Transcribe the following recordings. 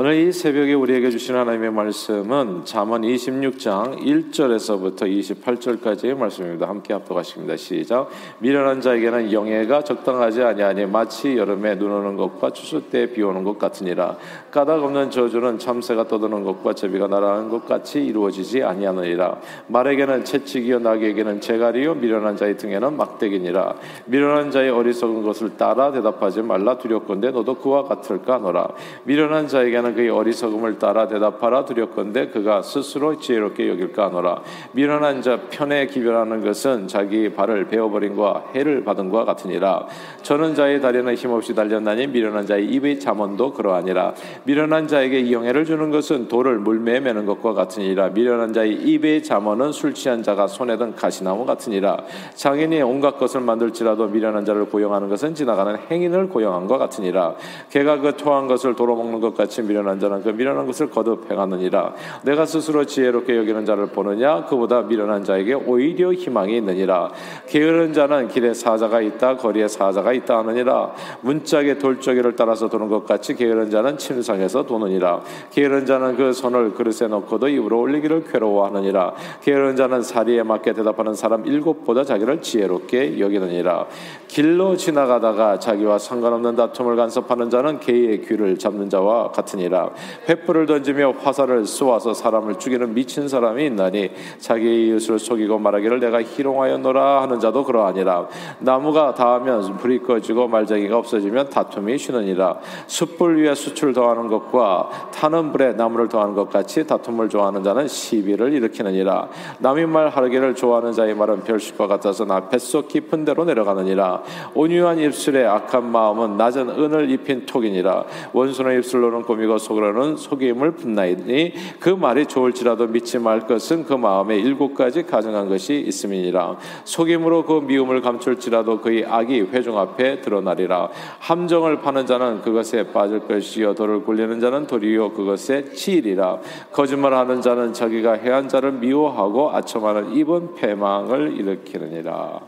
오늘 이 새벽에 우리에게 주신 하나님의 말씀은 잠언 26장 1절에서부터 28절까지의 말씀입니다. 함께 합독하십니다. 시작. 미련한 자에게는 영예가 적당하지 아니하니 마치 여름에 눈 오는 것과 추수 때 비 오는 것 같으니라. 까닭 없는 저주는 참새가 떠드는 것과 제비가 날아가는 것 같이 이루어지지 아니하느니라. 말에게는 채찍이요 나에게는 재갈이요 미련한 자의 등에는 막대기니라. 미련한 자의 어리석은 것을 따라 대답하지 말라 두렵건대 너도 그와 같을까 너라. 미련한 자에게는 나는 그의 어리석음을 따라 대답하라 두렵건대 그가 스스로 지혜롭게 여길까 하노라. 미련한 자 편에 기별하는 것은 자기 발을 베어버린 과 해를 받은 과 같으니라. 저는 자의 다리는 힘없이 달렸나니 미련한 자의 입의 잠언도 그러하니라. 미련한 자에게 이영애를 주는 것은 돌을 물매에 매는 것과 같으니라. 미련한 자의 입의 잠언은 술 취한 자가 손에 든 가시나무 같으니라. 장인이 온갖 것을 만들지라도 미련한 자를 고용하는 것은 지나가는 행인을 고용한 것 같으니라. 개가 그 토한 것을 도로 먹는 것 같이 미련 미련한 자는 그 미련한 것을 거듭 행하느니라. 내가 스스로 지혜롭게 여기는 자를 보느냐? 그보다 미련한 자에게 오히려 희망이 있느니라. 게으른 자는 길에 사자가 있다 거리에 사자가 있다 하느니라. 문짝에 돌저기를 따라서 도는 것 같이 게으른 자는 침상에서 도느니라. 게으른 자는 그 손을 그릇에 넣고도 입으로 올리기를 괴로워하느니라. 게으른 자는 사리에 맞게 대답하는 사람 일곱보다 자기를 지혜롭게 여기느니라. 길로 지나가다가 자기와 상관없는 다툼을 간섭하는 자는 개의 귀를 잡는 자와 같으 니라 아니라. 횃불을 던지며 화살을 쏘아서 사람을 죽이는 미친 사람이 있나니 자기의 이웃을 속이고 말하기를 내가 희롱하였노라 하는 자도 그러하니라. 나무가 닿으면 불이 꺼지고 말쟁이가 없어지면 다툼이 쉬느니라. 숯불 위에 수출 더하는 것과 타는 불에 나무를 더하는 것 같이 다툼을 좋아하는 자는 시비를 일으키느니라. 남의 말 하르기를 좋아하는 자의 말은 별식과 같아서 나 뱃속 깊은 데로 내려가느니라. 온유한 입술에 악한 마음은 낮은 은을 입힌 톡이니라. 원수의 입술로는 꾸미고 속으로는 속임을 분나이니 그 말이 좋을지라도 믿지 말 것은 그 마음에 일곱 가지 가정한 것이 있음이니라. 속임으로 그 미움을 감출지라도 그의 악이 회중 앞에 드러나리라. 함정을 파는 자는 그것에 빠질 것이요 돌을 굴리는 자는 도리요 그것에 치이리라. 거짓말하는 자는 자기가 해한 자를 미워하고 아첨하는 입은 패망을 일으키느니라.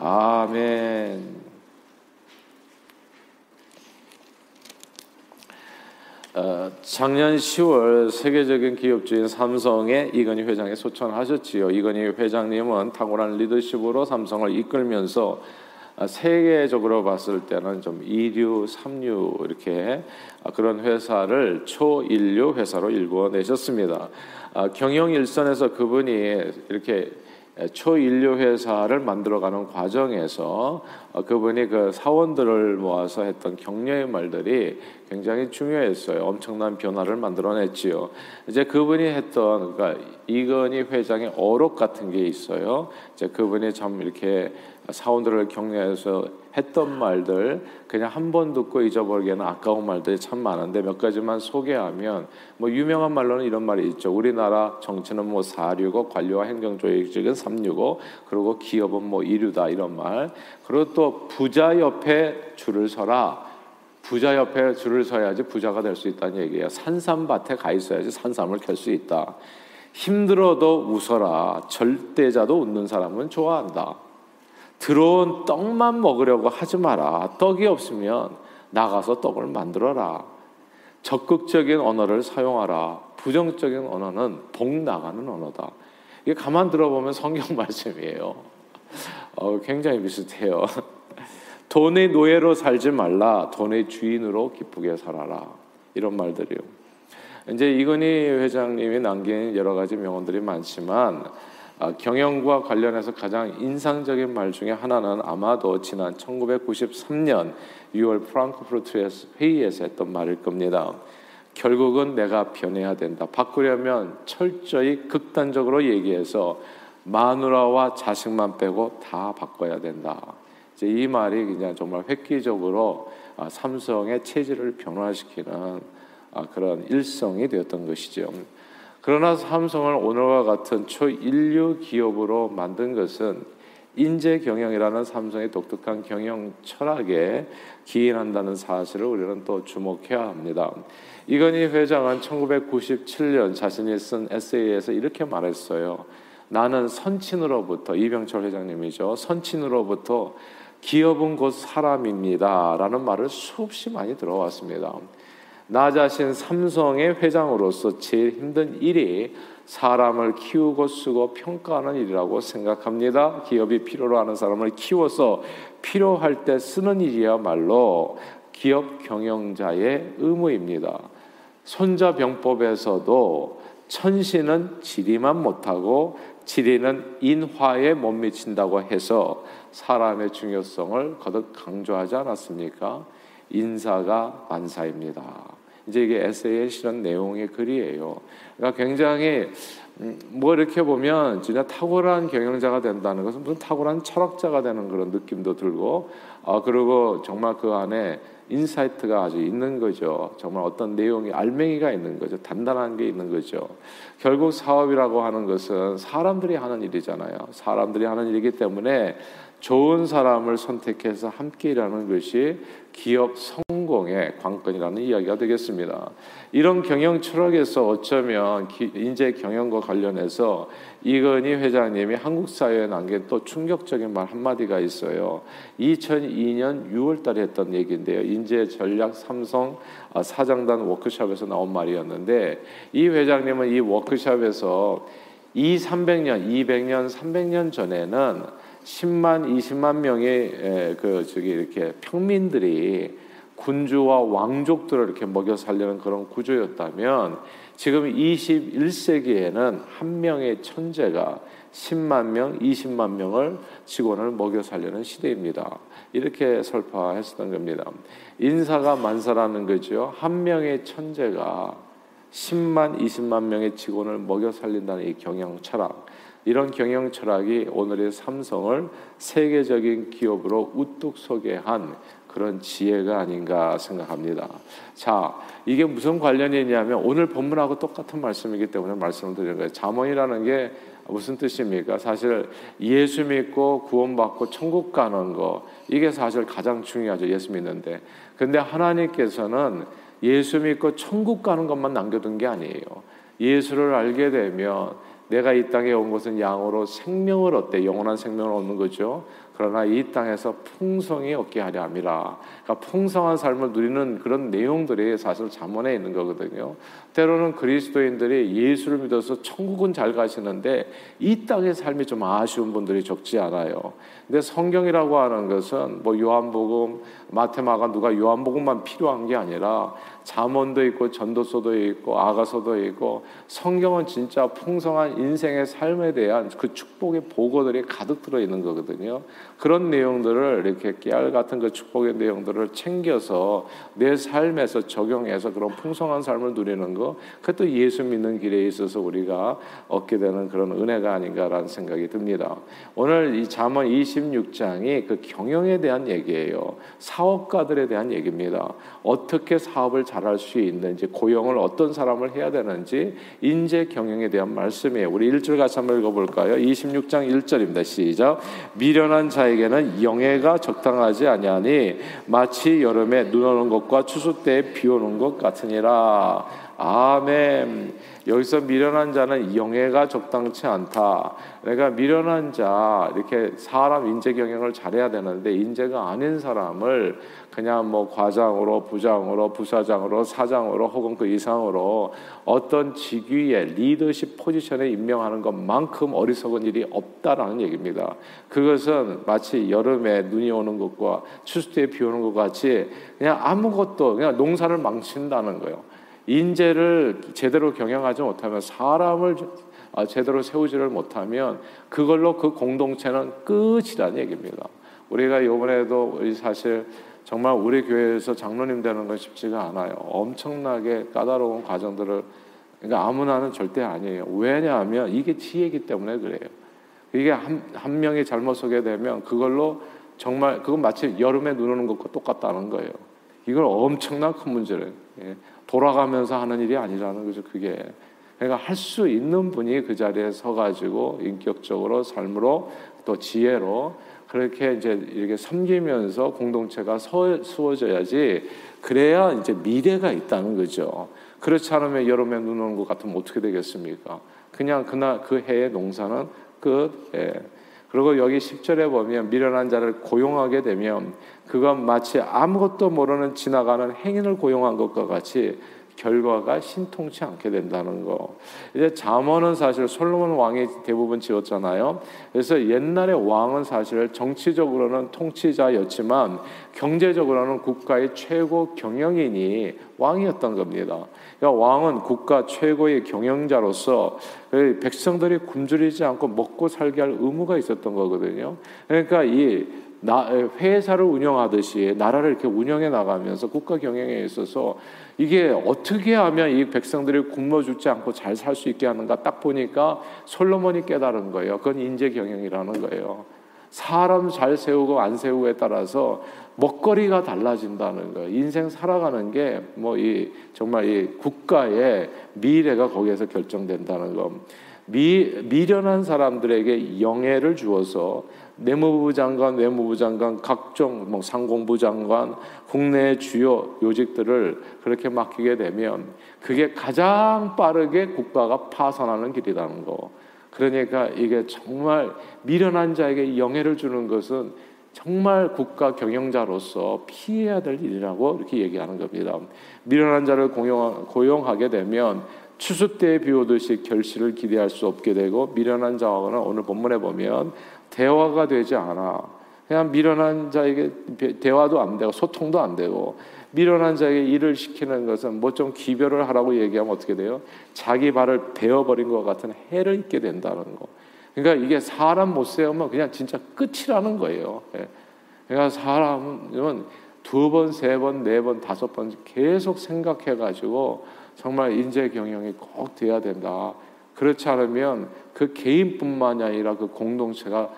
아멘. 어, 작년 10월 세계적인 기업주인 삼성의 이건희 회장이 소천하셨지요. 이건희 회장님은 탁월한 리더십으로 삼성을 이끌면서 어, 세계적으로 봤을 때는 좀 이류, 삼류 이렇게 어, 그런 회사를 초인류 회사로 일궈내셨습니다. 경영 일선에서 그분이 이렇게 초인류 회사를 만들어가는 과정에서 어, 그분이 그 사원들을 모아서 했던 격려의 말들이 굉장히 중요했어요. 엄청난 변화를 만들어냈지요. 이제 그분이 했던 그러니까 이건희 회장의 어록 같은 게 있어요. 이제 그분이 참 이렇게 사원들을 격려해서 했던 말들 그냥 한 번 듣고 잊어버리기에는 아까운 말들이 참 많은데 몇 가지만 소개하면 뭐 유명한 말로는 이런 말이 있죠. 우리나라 정치는 뭐 사류고 관료와 행정조직은 삼류고 그리고 기업은 뭐 이류다 이런 말. 그리고 또 부자 옆에 줄을 서라. 부자 옆에 줄을 서야지 부자가 될 수 있다는 얘기예요. 산삼밭에 가 있어야지 산삼을 캘 수 있다. 힘들어도 웃어라. 절대자도 웃는 사람은 좋아한다. 들어온 떡만 먹으려고 하지 마라. 떡이 없으면 나가서 떡을 만들어라. 적극적인 언어를 사용하라. 부정적인 언어는 복 나가는 언어다. 이게 가만 들어보면 성경 말씀이에요. 어, 굉장히 비슷해요. 돈의 노예로 살지 말라. 돈의 주인으로 기쁘게 살아라. 이런 말들이요. 이제 이건희 회장님이 남긴 여러 가지 명언들이 많지만 아, 경영과 관련해서 가장 인상적인 말 중에 하나는 아마도 지난 1993년 6월 프랑크푸르트 회의에서 했던 말일 겁니다. 결국은 내가 변해야 된다. 바꾸려면 철저히 극단적으로 얘기해서 마누라와 자식만 빼고 다 바꿔야 된다. 이제 이 말이 그냥 정말 획기적으로 아, 삼성의 체질을 변화시키는 아, 그런 일성이 되었던 것이죠. 그러나 삼성을 오늘과 같은 초인류 기업으로 만든 것은 인재 경영이라는 삼성의 독특한 경영 철학에 기인한다는 사실을 우리는 또 주목해야 합니다. 이건희 회장은 1997년 자신이 쓴 에세이에서 이렇게 말했어요. 나는 선친으로부터 이병철 회장님이죠. 선친으로부터 기업은 곧 사람입니다라는 말을 수없이 많이 들어왔습니다. 나 자신 삼성의 회장으로서 제일 힘든 일이 사람을 키우고 쓰고 평가하는 일이라고 생각합니다. 기업이 필요로 하는 사람을 키워서 필요할 때 쓰는 일이야말로 기업 경영자의 의무입니다. 손자병법에서도 천신은 지리만 못하고 지리는 인화에 못 미친다고 해서 사람의 중요성을 거듭 강조하지 않았습니까? 인사가 만사입니다. 이제 이게 에세이에 실은 내용의 글이에요. 그러니까 굉장히 음, 뭐 이렇게 보면 진짜 탁월한 경영자가 된다는 것은 무슨 탁월한 철학자가 되는 그런 느낌도 들고 아 그리고 정말 그 안에 insight가 아주 있는 거죠. 정말 어떤 내용이 알맹이가 있는 거죠. 단단한 게 있는 거죠. 결국 사업이라고 하는 것은 사람들이 하는 일이잖아요. 사람들이 하는 일이기 때문에 좋은 사람을 선택해서 함께 일하는 것이 기업 성공의 관건이라는 이야기가 되겠습니다. 이런 경영 철학에서 어쩌면 인재 경영과 관련해서 이건희 회장님이 한국 사회에 남긴 또 충격적인 말 한마디가 있어요. 2002년 6월 달에 했던 얘기인데요. 인재 전략 삼성 아, 사장단 워크숍에서 나온 말이었는데 이 회장님은 이 워크숍에서 이 300년, 200년, 300년 전에는 10만, 20만 명의 그 저기 이렇게 평민들이 군주와 왕족들을 이렇게 먹여 살리는 그런 구조였다면 지금 21세기에는 한 명의 천재가 10만 명, 20만 명을 직원을 먹여 살리는 시대입니다. 이렇게 설파했었던 겁니다. 인사가 만사라는 거죠. 한 명의 천재가 10만, 20만 명의 직원을 먹여 살린다는 이 경영 철학. 이런 경영 철학이 오늘의 삼성을 세계적인 기업으로 우뚝 서게 한 그런 지혜가 아닌가 생각합니다. 자, 이게 무슨 관련이 있냐면 오늘 본문하고 똑같은 말씀이기 때문에 말씀을 드리는 거예요. 잠언이라는 게 무슨 뜻입니까? 사실 예수 믿고 구원받고 천국 가는 거 이게 사실 가장 중요하죠. 예수 믿는데. 근데 하나님께서는 예수 믿고 천국 가는 것만 남겨둔 게 아니에요. 예수를 알게 되면 내가 이 땅에 온 것은 양으로 생명을 얻되 영원한 생명을 얻는 거죠. 그러나 이 땅에서 풍성이 얻게 하려 함이라. 그러니까 풍성한 삶을 누리는 그런 내용들이 사실 잠언에 있는 거거든요. 때로는 그리스도인들이 예수를 믿어서 천국은 잘 가시는데 이 땅의 삶이 좀 아쉬운 분들이 적지 않아요. 근데 성경이라고 하는 것은 뭐 요한복음, 마테마가 누가 요한복음만 필요한 게 아니라 잠언도 있고 전도서도 있고 아가서도 있고 성경은 진짜 풍성한 인생의 삶에 대한 그 축복의 보고들이 가득 들어 있는 거거든요. 그런 내용들을 이렇게 깨알 같은 그 축복의 내용들을 챙겨서 내 삶에서 적용해서 그런 풍성한 삶을 누리는 거 그것도 예수 믿는 길에 있어서 우리가 얻게 되는 그런 은혜가 아닌가라는 생각이 듭니다. 오늘 이 잠언 26장이 그 경영에 대한 얘기예요. 사업가들에 대한 얘기입니다. 어떻게 사업을 잘할 수 있는지 고용을 어떤 사람을 해야 되는지 인재 경영에 대한 말씀이에요. 우리 1절 같이 한번 읽어볼까요? 26장 1절입니다. 시작. 미련한 자에게는 영예가 적당하지 아니하니 마치 여름에 눈 오는 것과 추수 때에 비 오는 것 같으니라. 아멘. 여기서 미련한 자는 영예가 적당치 않다. 내가 미련한 자 이렇게 사람 인재 경영을 잘해야 되는데 인재가 아닌 사람을 그냥 뭐 과장으로 부장으로 부사장으로 사장으로 혹은 그 이상으로 어떤 직위에 리더십 포지션에 임명하는 것만큼 어리석은 일이 없다라는 얘기입니다. 그것은 마치 여름에 눈이 오는 것과 추수 때에 비 오는 것 같이 그냥 아무것도 그냥 농사를 망친다는 거예요. 인재를 제대로 경영하지 못하면 사람을 아, 제대로 세우지를 못하면 그걸로 그 공동체는 끝이라는 얘기입니다. 우리가 이번에도 사실 정말 우리 교회에서 장로님 되는 건 쉽지가 않아요. 엄청나게 까다로운 과정들을 그러니까 아무나는 절대 아니에요. 왜냐하면 이게 지혜이기 때문에 그래요. 이게 한, 한 명이 잘못 서게 되면 그걸로 정말 그건 마치 여름에 눈 오는 것과 똑같다는 거예요. 이걸 엄청난 큰 문제를 예. 돌아가면서 하는 일이 아니라는 거죠. 그게 그러니까 할 수 있는 분이 그 자리에 서가지고 인격적으로 삶으로 또 지혜로 그렇게 이제 이렇게 섬기면서 공동체가 수어져야지 그래야 이제 미래가 있다는 거죠. 그렇지 않으면 여름에 눈 오는 것 같으면 어떻게 되겠습니까? 그냥 그날 그 해의 농사는 끝. 예. 그리고 여기 10절에 보면 미련한 자를 고용하게 되면 그건 마치 아무것도 모르는 지나가는 행인을 고용한 것과 같이 결과가 신통치 않게 된다는 거. 이제 잠언은 사실 솔로몬 왕이 대부분 지었잖아요. 그래서 옛날에 왕은 사실 정치적으로는 통치자였지만 경제적으로는 국가의 최고 경영인이 왕이었던 겁니다. 그러니까 왕은 국가 최고의 경영자로서 백성들이 굶주리지 않고 먹고 살게 할 의무가 있었던 거거든요. 그러니까 이 회사를 운영하듯이 나라를 이렇게 운영해 나가면서 국가 경영에 있어서 이게 어떻게 하면 이 백성들이 굶어 죽지 않고 잘 살 수 있게 하는가 딱 보니까 솔로몬이 깨달은 거예요. 그건 인재 경영이라는 거예요. 사람 잘 세우고 안 세우고에 따라서 먹거리가 달라진다는 거예요. 인생 살아가는 게 뭐 이 정말 이 국가의 미래가 거기에서 결정된다는 거. 미, 미련한 사람들에게 영예를 주어서 내무부 장관, 외무부 장관, 각종 뭐 상공부 장관, 국내 주요 요직들을 그렇게 맡기게 되면 그게 가장 빠르게 국가가 파산하는 길이라는 거. 그러니까 이게 정말 미련한 자에게 영예를 주는 것은 정말 국가 경영자로서 피해야 될 일이라고 이렇게 얘기하는 겁니다. 미련한 자를 고용, 고용하게 되면 추수 때 비오듯이 결실을 기대할 수 없게 되고 미련한 자와는 오늘 본문에 보면 대화가 되지 않아. 그냥 미련한 자에게 대화도 안 되고 소통도 안 되고 미련한 자에게 일을 시키는 것은 뭐 좀 기별을 하라고 얘기하면 어떻게 돼요? 자기 발을 베어버린 것 같은 해를 입게 된다는 거. 그러니까 이게 사람 못 세우면 그냥 진짜 끝이라는 거예요. 예. 그러니까 사람은 두 번, 세 번, 네 번, 다섯 번 계속 생각해가지고 정말 인재 경영이 꼭 돼야 된다. 그렇지 않으면 그 개인뿐만이 아니라 그 공동체가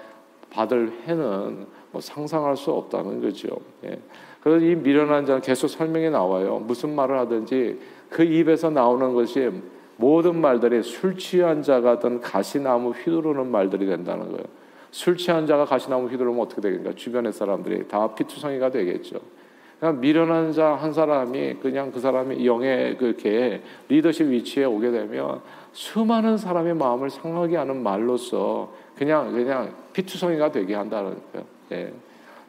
받을 해는 뭐 상상할 수 없다는 거죠. 예. 그래서 이 미련한 자는 계속 설명이 나와요. 무슨 말을 하든지 그 입에서 나오는 것이 모든 말들이 술 취한 자가든 가시나무 휘두르는 말들이 된다는 거예요. 술 취한 자가 가시나무 휘두르면 어떻게 되겠습니까? 주변의 사람들이 다 피투성이가 되겠죠. 그냥 미련한 자 한 사람이 그냥 그 사람이 영의 그렇게 리더십 위치에 오게 되면 수많은 사람의 마음을 상하게 하는 말로서 그냥 그냥 피투성이가 되게 한다는 거예요. 예.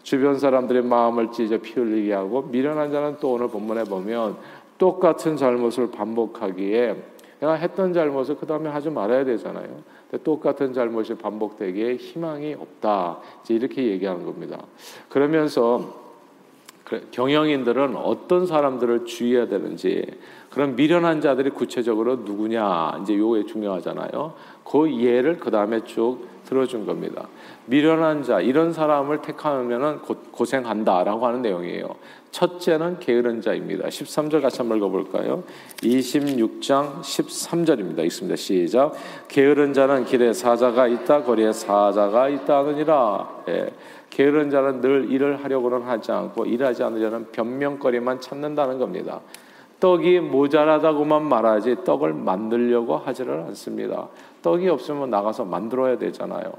주변 사람들의 마음을 찢어 피 흘리게 하고 미련한 자는 또 오늘 본문에 보면 똑같은 잘못을 반복하기에 내가 했던 잘못을 그 다음에 하지 말아야 되잖아요. 똑같은 잘못이 반복되기에 희망이 없다. 이제 이렇게 얘기하는 겁니다. 그러면서 경영인들은 어떤 사람들을 주의해야 되는지 그런 미련한 자들이 구체적으로 누구냐 이제 요게 중요하잖아요. 그 예를 그 다음에 쭉 들어준 겁니다. 미련한 자 이런 사람을 택하면은 고 생한다라고 하는 내용이에요. 첫째는 게으른 자입니다. 13절 같이 한번 읽어볼까요? 26장 13절입니다. 읽습니다. 시작. 게으른 자는 길에 사자가 있다, 거리에 사자가 있다 하느니라. 예. 게으른 자는 늘 일을 하려고는 하지 않고 일하지 않으려는 변명거리만 찾는다는 겁니다. 떡이 모자라다고만 말하지 떡을 만들려고 하지를 않습니다. 떡이 없으면 나가서 만들어야 되잖아요.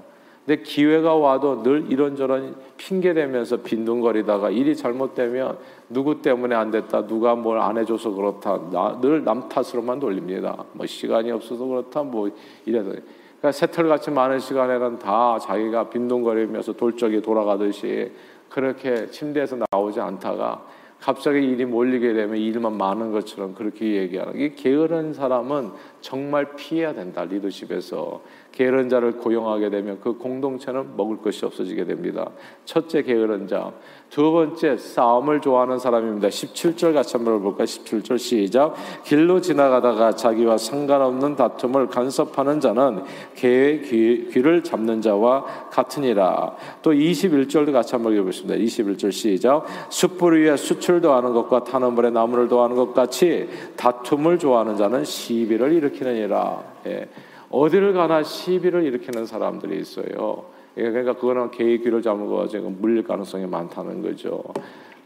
근데 기회가 와도 늘 이런저런 핑계 대면서 빈둥거리다가 일이 잘못되면 누구 때문에 안 됐다, 누가 뭘 안 해줘서 그렇다, 늘 남 탓으로만 돌립니다. 뭐 시간이 없어서 그렇다, 뭐 이래서. 그러니까 새털같이 많은 시간에는 다 자기가 빈둥거리면서 돌적이 돌아가듯이 그렇게 침대에서 나오지 않다가 갑자기 일이 몰리게 되면 일만 많은 것처럼 그렇게 얘기하는 이 게으른 사람은 정말 피해야 된다 리더십에서 게으른 자를 고용하게 되면 그 공동체는 먹을 것이 없어지게 됩니다. 첫째 게으른 자. 두 번째 싸움을 좋아하는 사람입니다. 17절 같이 한번 볼까요? 17절 시작. 길로 지나가다가 자기와 상관없는 다툼을 간섭하는 자는 개의 귀, 귀를 잡는 자와 같으니라. 또 21절도 같이 한번 읽어보겠습니다. 21절 시작. 숯불 위에 수출 도하는 것과 타는 불에 나무를 도하는 것 같이 다툼을 좋아하는 자는 시비를 일으키느니라. 예. 어디를 가나 시비를 일으키는 사람들이 있어요. 예, 그러니까 그거는 개의 귀를 잡은 거 가지고 물릴 가능성이 많다는 거죠.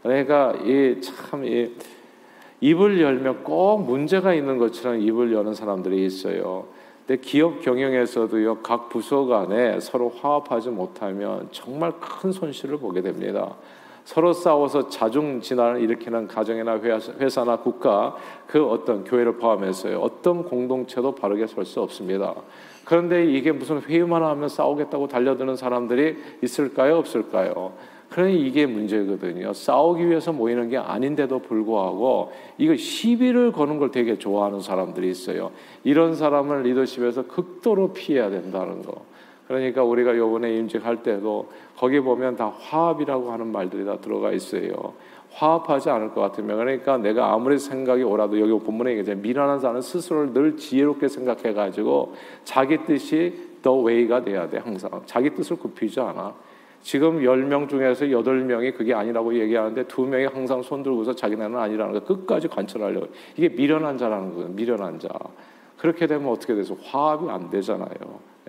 그러니까 이참 이, 입을 열면 꼭 문제가 있는 것처럼 입을 여는 사람들이 있어요. 근데 기업 경영에서도요 각 부서 간에 서로 화합하지 못하면 정말 큰 손실을 보게 됩니다. 서로 싸워서 자중 진화를 일으키는 가정이나 회사나 국가 그 어떤 교회를 포함해서요 어떤 공동체도 바르게 설 수 없습니다. 그런데 이게 무슨 회의만 하면 싸우겠다고 달려드는 사람들이 있을까요 없을까요? 그러니 이게 문제거든요. 싸우기 위해서 모이는 게 아닌데도 불구하고 이거 시비를 거는 걸 되게 좋아하는 사람들이 있어요. 이런 사람을 리더십에서 극도로 피해야 된다는 거. 그러니까 우리가 요번에 임직할 때도 거기 보면 다 화합이라고 하는 말들이 다 들어가 있어요. 화합하지 않을 것 같으면 그러니까 내가 아무리 생각이 오라도 여기 본문에 이제 미련한 자는 스스로를 늘 지혜롭게 생각해 가지고 자기 뜻이 더 웨이가 돼야 돼 항상 자기 뜻을 굽히지 않아. 지금 10명 중에서 8명이 그게 아니라고 얘기하는데 2명이 항상 손 들고서 자기네는 아니라는 거 끝까지 관철하려고. 이게 미련한 자라는 거예요. 미련한 자. 그렇게 되면 어떻게 돼서 화합이 안 되잖아요.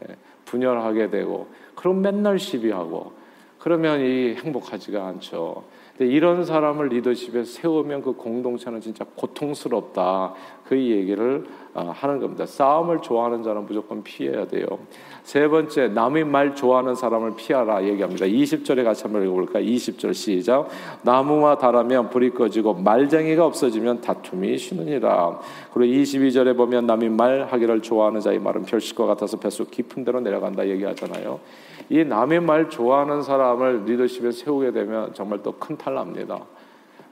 예. 분열하게 되고 그럼 맨날 시비하고 그러면 이 행복하지가 않죠. 근데 이런 사람을 리더십에 세우면 그 공동체는 진짜 고통스럽다. 그 얘기를 어, 하는 겁니다. 싸움을 좋아하는 자는 무조건 피해야 돼요. 세 번째, 남의 말 좋아하는 사람을 피하라 얘기합니다. 20절에 같이 한번 읽어볼까? 20절 시작. 나무와 달하면 불이 꺼지고 말쟁이가 없어지면 다툼이 쉬느니라. 그리고 22절에 보면 남의 말 하기를 좋아하는 자의 말은 별식과 같아서 뱃속 깊은 데로 내려간다 얘기하잖아요. 이 남의 말 좋아하는 사람을 리더십에 세우게 되면 정말 또 큰 탈납니다.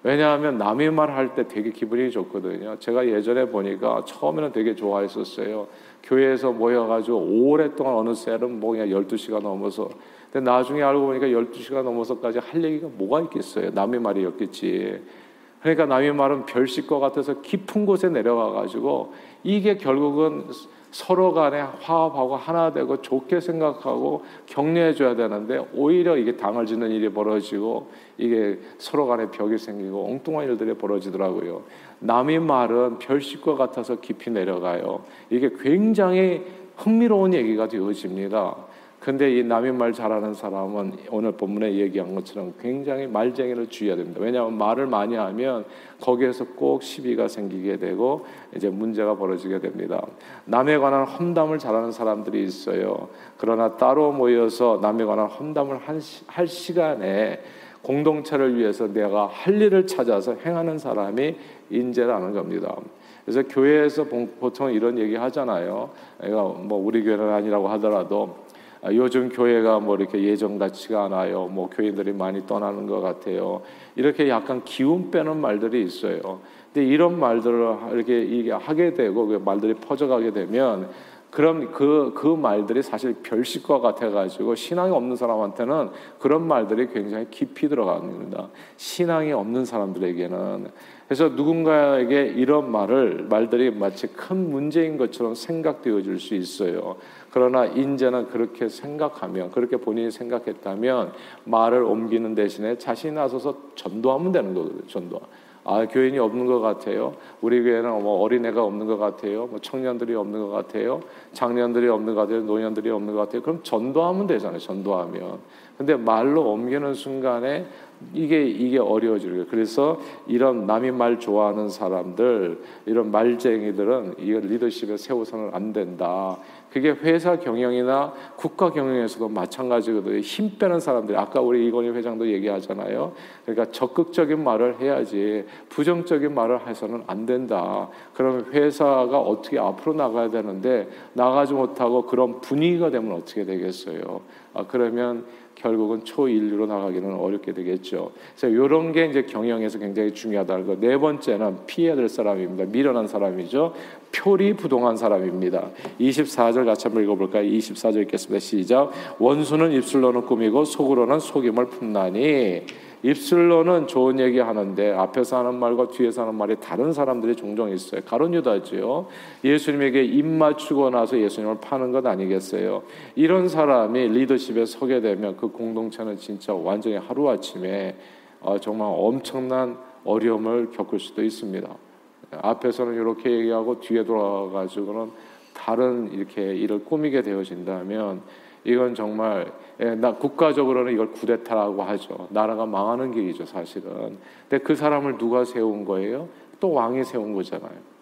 왜냐하면 남의 말 할 때 되게 기분이 좋거든요. 제가 예전에 보니까 처음에는 되게 좋아했었어요. 교회에서 모여가지고 오랫동안 어느 셀은 뭐 그냥 12시간 넘어서 근데 나중에 알고 보니까 12시간 넘어서까지 할 얘기가 뭐가 있겠어요. 남의 말이었겠지. 그러니까 남의 말은 별식과 같아서 깊은 곳에 내려가 가지고 이게 결국은 서로 간에 화합하고 하나 되고 좋게 생각하고 격려해 줘야 되는데 오히려 이게 당을 짓는 일이 벌어지고 이게 서로 간에 벽이 생기고 엉뚱한 일들이 벌어지더라고요. 남의 말은 별식과 같아서 깊이 내려가요. 이게 굉장히 흥미로운 얘기가 되어집니다. 근데 이 남의 말 잘하는 사람은 오늘 본문에 얘기한 것처럼 굉장히 말쟁이를 주의해야 됩니다. 왜냐하면 말을 많이 하면 거기에서 꼭 시비가 생기게 되고 이제 문제가 벌어지게 됩니다. 남에 관한 험담을 잘하는 사람들이 있어요. 그러나 따로 모여서 남에 관한 험담을 할 시간에 공동체를 위해서 내가 할 일을 찾아서 행하는 사람이 인재라는 겁니다. 그래서 교회에서 보통 이런 얘기 하잖아요. 뭐 우리 교회는 아니라고 하더라도 아, 요즘 교회가 뭐 이렇게 예전 같지가 않아요. 뭐 교인들이 많이 떠나는 것 같아요. 이렇게 약간 기운 빼는 말들이 있어요. 근데 이런 말들을 이렇게 하게 되고 그 말들이 퍼져가게 되면 그럼 그, 그 말들이 사실 별식과 같아가지고 신앙이 없는 사람한테는 그런 말들이 굉장히 깊이 들어갑니다. 신앙이 없는 사람들에게는 그래서 누군가에게 이런 말을 말들이 마치 큰 문제인 것처럼 생각되어질 수 있어요. 그러나 인제는 그렇게 생각하면 그렇게 본인이 생각했다면 말을 옮기는 대신에 자신이 나서서 전도하면 되는 거거든요. 전도. 아 교인이 없는 것 같아요. 우리 교회는 뭐 어린애가 없는 것 같아요. 뭐 청년들이 없는 것 같아요. 장년들이 없는 것 같아요. 노년들이 없는 것 같아요. 그럼 전도하면 되잖아요. 전도하면. 근데 말로 옮기는 순간에 이게 이게 어려워지는. 그래서 이런 남이 말 좋아하는 사람들, 이런 말쟁이들은 이 리더십에 세워서는 안 된다. 그게 회사 경영이나 국가 경영에서도 마찬가지거든요. 힘 빼는 사람들, 아까 우리 이건희 회장도 얘기하잖아요. 그러니까 적극적인 말을 해야지 부정적인 말을 해서는 안 된다. 그러면 회사가 어떻게 앞으로 나가야 되는데 나가지 못하고 그런 분위기가 되면 어떻게 되겠어요? 아, 그러면 결국은 초인류로 나가기는 어렵게 되겠죠. 그래서 이런 게 이제 경영에서 굉장히 중요하다는 거. 네 번째는 피해야 될 사람입니다. 미련한 사람이죠. 표리 부동한 사람입니다. 24절 같이 한번 읽어볼까요? 24절 읽겠습니다. 시작. 원수는 입술로는 꾸미고 속으로는 속임을 품나니 입술로는 좋은 얘기 하는데 앞에서 하는 말과 뒤에서 하는 말이 다른 사람들이 종종 있어요. 가론 유다지요. 예수님에게 입 맞추고 나서 예수님을 파는 것 아니겠어요? 이런 사람이 리더십에 서게 되면 그 공동체는 진짜 완전히 하루 아침에 어, 정말 엄청난 어려움을 겪을 수도 있습니다. 앞에서는 이렇게 얘기하고 뒤에 돌아가지고는 다른 이렇게 일을 꾸미게 되어진다면 이건 정말 예, 나 국가적으로는 이걸 구데타라고 하죠. 나라가 망하는 길이죠, 사실은. 근데 그 사람을 누가 세운 거예요? 또 왕이 세운 거잖아요.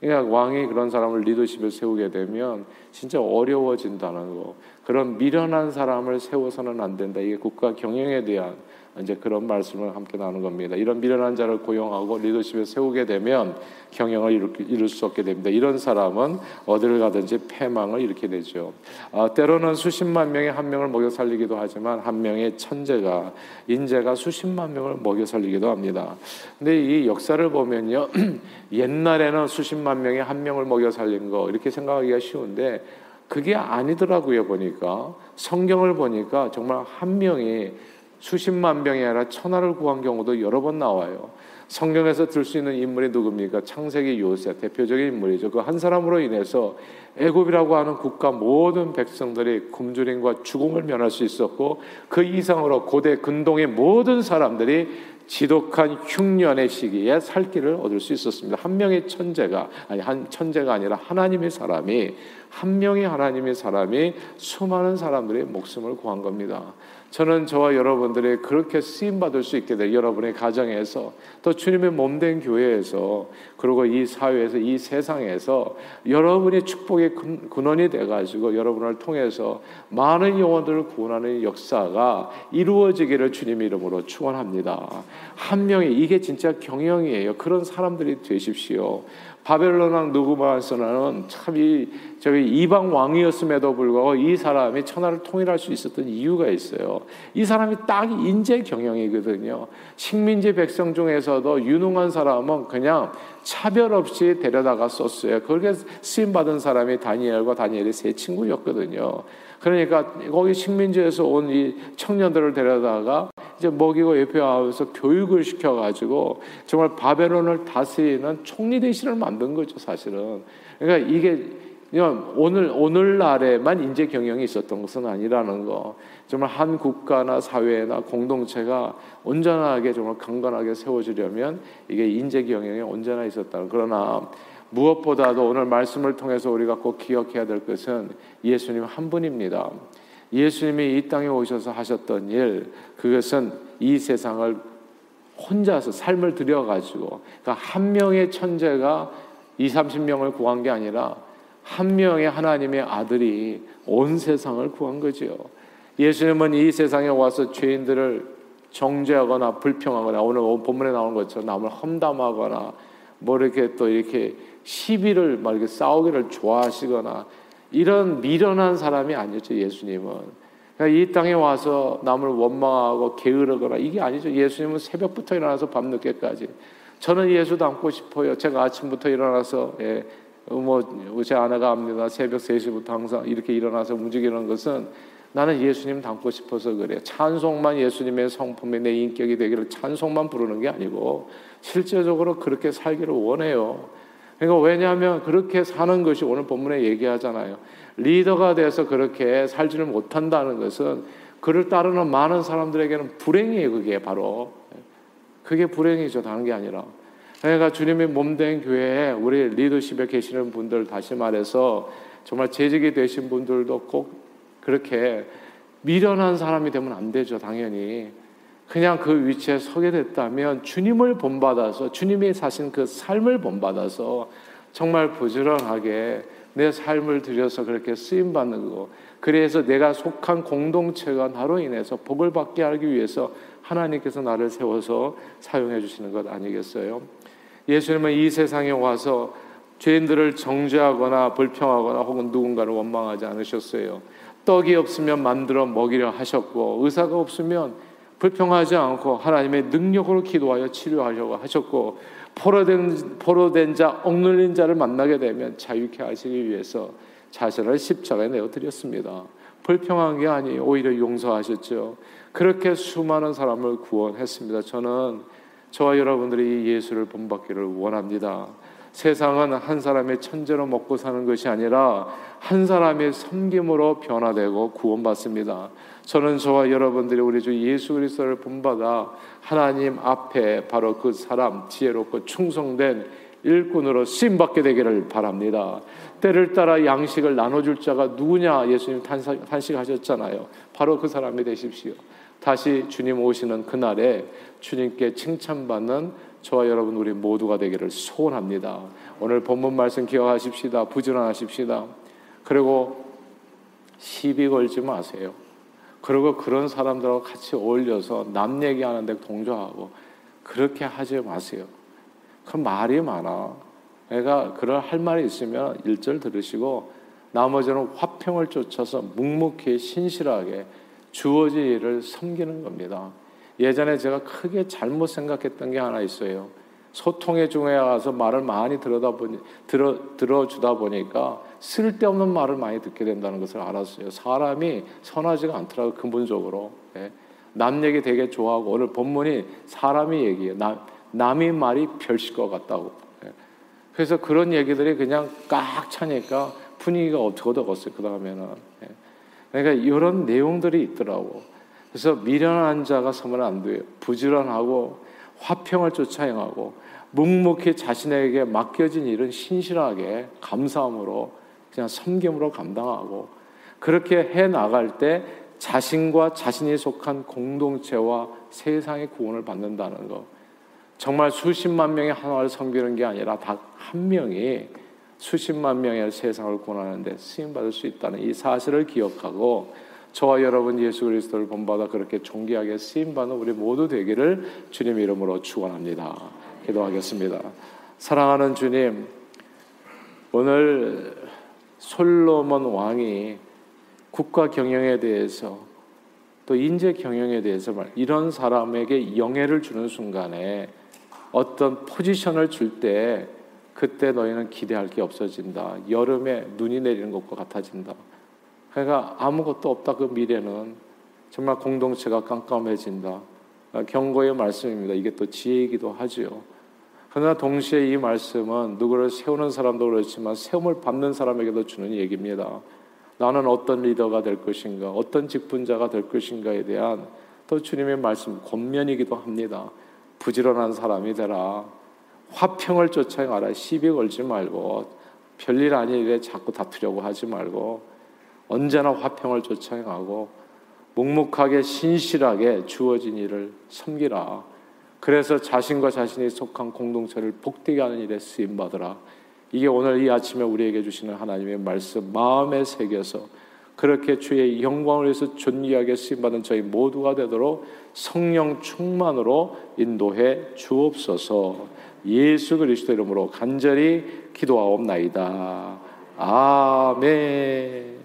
그러니까 왕이 그런 사람을 리더십에 세우게 되면 진짜 어려워진다는 거. 그런 미련한 사람을 세워서는 안 된다. 이게 국가 경영에 대한 이제 그런 말씀을 함께 나누는 겁니다. 이런 미련한 자를 고용하고 리더십에 세우게 되면 경영을 이룰 수 없게 됩니다. 이런 사람은 어디를 가든지 패망을 일으키게 되죠. 아, 때로는 수십만 명의 한 명을 먹여 살리기도 하지만 한 명의 천재가 인재가 수십만 명을 먹여 살리기도 합니다. 근데 이 역사를 보면요, 옛날에는 수십만 명의 한 명을 먹여 살린 거 이렇게 생각하기가 쉬운데 그게 아니더라고요 보니까 성경을 보니까 정말 한 명이 수십만 명이 아니라 천하를 구한 경우도 여러 번 나와요. 성경에서 들 수 있는 인물이 누굽니까? 창세기 요셉 대표적인 인물이죠. 그 한 사람으로 인해서 애굽이라고 하는 국가 모든 백성들이 굶주림과 죽음을 면할 수 있었고 그 이상으로 고대 근동의 모든 사람들이 지독한 흉년의 시기에 살 길을 얻을 수 있었습니다. 한 명의 천재가 아니 한 천재가 아니라 하나님의 사람이 한 명의 하나님의 사람이 수많은 사람들의 목숨을 구한 겁니다. 저는 저와 여러분들이 그렇게 쓰임 받을 수 있게 될 여러분의 가정에서 또 주님의 몸된 교회에서 그리고 이 사회에서 이 세상에서 여러분이 축복의 근원이 돼 가지고 여러분을 통해서 많은 영혼들을 구원하는 역사가 이루어지기를 주님 이름으로 축원합니다. 한 명이 이게 진짜 경영이에요. 그런 사람들이 되십시오. 바벨론 왕 누구마스는 참이 저기 이방 왕이었음에도 불구하고 이 사람이 천하를 통일할 수 있었던 이유가 있어요. 이 사람이 딱 인재 경영이거든요. 식민지 백성 중에서도 유능한 사람은 그냥 차별 없이 데려다가 썼어요. 그렇게 쓰임 받은 사람이 다니엘과 다니엘의 세 친구였거든요. 그러니까 거기 식민지에서 온 이 청년들을 데려다가 이제 먹이고 예표하면서 교육을 시켜가지고 정말 바벨론을 다스리는 총리 대신을 만든 거죠, 사실은. 그러니까 이게 오늘 오늘날에만 인재 경영이 있었던 것은 아니라는 거. 정말 한 국가나 사회나 공동체가 온전하게 정말 강건하게 세워지려면 이게 인재 경영이 언제나 있었다는. 그러나 무엇보다도 오늘 말씀을 통해서 우리가 꼭 기억해야 될 것은 예수님 한 분입니다. 예수님이 이 땅에 오셔서 하셨던 일, 그것은 이 세상을 혼자서 삶을 들여가지고, 그러니까 한 명의 천재가 2, 30명을 구한 게 아니라 한 명의 하나님의 아들이 온 세상을 구한 거죠. 예수님은 이 세상에 와서 죄인들을 정죄하거나 불평하거나 오늘 본문에 나오는 것처럼 남을 험담하거나 뭐 이렇게 또 이렇게 시비를 막 이렇게 싸우기를 좋아하시거나 이런 미련한 사람이 아니었죠 예수님은. 그러니까 이 땅에 와서 남을 원망하고 게으르거나 이게 아니죠. 예수님은 새벽부터 일어나서 밤늦게까지 저는 예수 닮고 싶어요. 제가 아침부터 일어나서 예, 뭐제 아내가 합니다. 새벽 3시부터 항상 이렇게 일어나서 움직이는 것은 나는 예수님 닮고 싶어서 그래요. 찬송만 예수님의 성품이 내 인격이 되기를 찬송만 부르는 게 아니고 실제적으로 그렇게 살기를 원해요. 그러니까 왜냐하면 그렇게 사는 것이 오늘 본문에 얘기하잖아요. 리더가 돼서 그렇게 살지를 못한다는 것은 그를 따르는 많은 사람들에게는 불행이에요. 그게 바로 그게 불행이죠. 다른 게 아니라. 그러니까 주님의 몸된 교회에 우리 리더십에 계시는 분들 다시 말해서 정말 재직이 되신 분들도 꼭 그렇게 미련한 사람이 되면 안 되죠. 당연히. 그냥 그 위치에 서게 됐다면 주님을 본받아서 주님이 사신 그 삶을 본받아서 정말 부지런하게 내 삶을 들여서 그렇게 쓰임 받는 거. 그래서 내가 속한 공동체가 나로 인해서 복을 받게 하기 위해서 하나님께서 나를 세워서 사용해 주시는 것 아니겠어요? 예수님은 이 세상에 와서 죄인들을 정죄하거나 불평하거나 혹은 누군가를 원망하지 않으셨어요. 떡이 없으면 만들어 먹이려 하셨고 의사가 없으면 불평하지 않고 하나님의 능력으로 기도하여 치료하려고 하셨고 포로된 포로된 자 억눌린 자를 만나게 되면 자유케 하시기 위해서 자신을 십자가에 내어 드렸습니다. 불평한 게 아니 오히려 용서하셨죠. 그렇게 수많은 사람을 구원했습니다. 저는 저와 여러분들이 예수를 본받기를 원합니다. 세상은 한 사람의 천재로 먹고 사는 것이 아니라 한 사람의 섬김으로 변화되고 구원받습니다. 저는 저와 여러분들이 우리 주 예수 그리스도를 본받아 하나님 앞에 바로 그 사람 지혜롭고 충성된 일꾼으로 쓰임 받게 되기를 바랍니다. 때를 따라 양식을 나눠줄 자가 누구냐 예수님 탄식하셨잖아요. 바로 그 사람이 되십시오. 다시 주님 오시는 그날에 주님께 칭찬받는 저와 여러분 우리 모두가 되기를 소원합니다. 오늘 본문 말씀 기억하십시다. 부지런하십시다. 그리고 시비 걸지 마세요. 그리고 그런 사람들하고 같이 어울려서 남 얘기하는데 동조하고 그렇게 하지 마세요. 그 말이 많아. 내가 그럴 할 말이 있으면 일절 들으시고 나머지는 화평을 쫓아서 묵묵히 신실하게 주어진 일을 섬기는 겁니다. 예전에 제가 크게 잘못 생각했던 게 하나 있어요. 소통의 중에 가서 말을 많이 들어다 보니 들어 들어주다 보니까 쓸데없는 말을 많이 듣게 된다는 것을 알았어요. 사람이 선하지가 않더라고 근본적으로. 예. 남 얘기 되게 좋아하고 오늘 본문이 사람이 얘기해. 남 남의 말이 별실 것 같다고. 예. 그래서 그런 얘기들이 그냥 꽉 차니까 분위기가 어떻게 그 다음에는. 예. 그러니까 이런 내용들이 있더라고. 그래서 미련한 자가 서면 안 돼요. 부지런하고 화평을 쫓아 행하고 묵묵히 자신에게 맡겨진 일은 신실하게 감사함으로 그냥 섬김으로 감당하고 그렇게 해 나갈 때 자신과 자신이 속한 공동체와 세상의 구원을 받는다는 것. 정말 수십만 명이 하나를 섬기는 게 아니라 딱 한 명이 수십만 명의 세상을 구원하는데 쓰임 받을 수 있다는 이 사실을 기억하고 저와 여러분 예수 그리스도를 본받아 그렇게 존귀하게 쓰임 받는 우리 모두 되기를 주님 이름으로 축원합니다. 기도하겠습니다. 사랑하는 주님, 오늘 솔로몬 왕이 국가 경영에 대해서 또 인재 경영에 대해서 말 이런 사람에게 영예를 주는 순간에 어떤 포지션을 줄 때 그때 너희는 기대할 게 없어진다. 여름에 눈이 내리는 것과 같아진다. 그러니까 아무것도 없다 그 미래는 정말 공동체가 깜깜해진다. 경고의 말씀입니다. 이게 또 지혜이기도 하지요. 그러나 동시에 이 말씀은 누구를 세우는 사람도 그렇지만 세움을 받는 사람에게도 주는 얘기입니다. 나는 어떤 리더가 될 것인가, 어떤 직분자가 될 것인가에 대한 또 주님의 말씀 권면이기도 합니다. 부지런한 사람이 되라. 화평을 쫓아가라. 시비 걸지 말고 별일 아닌 일에 자꾸 다투려고 하지 말고 언제나 화평을 쫓아가고 묵묵하게 신실하게 주어진 일을 섬기라. 그래서 자신과 자신이 속한 공동체를 복되게 하는 일에 쓰임 받으라. 이게 오늘 이 아침에 우리에게 주시는 하나님의 말씀 마음에 새겨서 그렇게 주의 영광을 위해서 존귀하게 쓰임 받은 저희 모두가 되도록 성령 충만으로 인도해 주옵소서. 예수 그리스도 이름으로 간절히 기도하옵나이다. 아멘.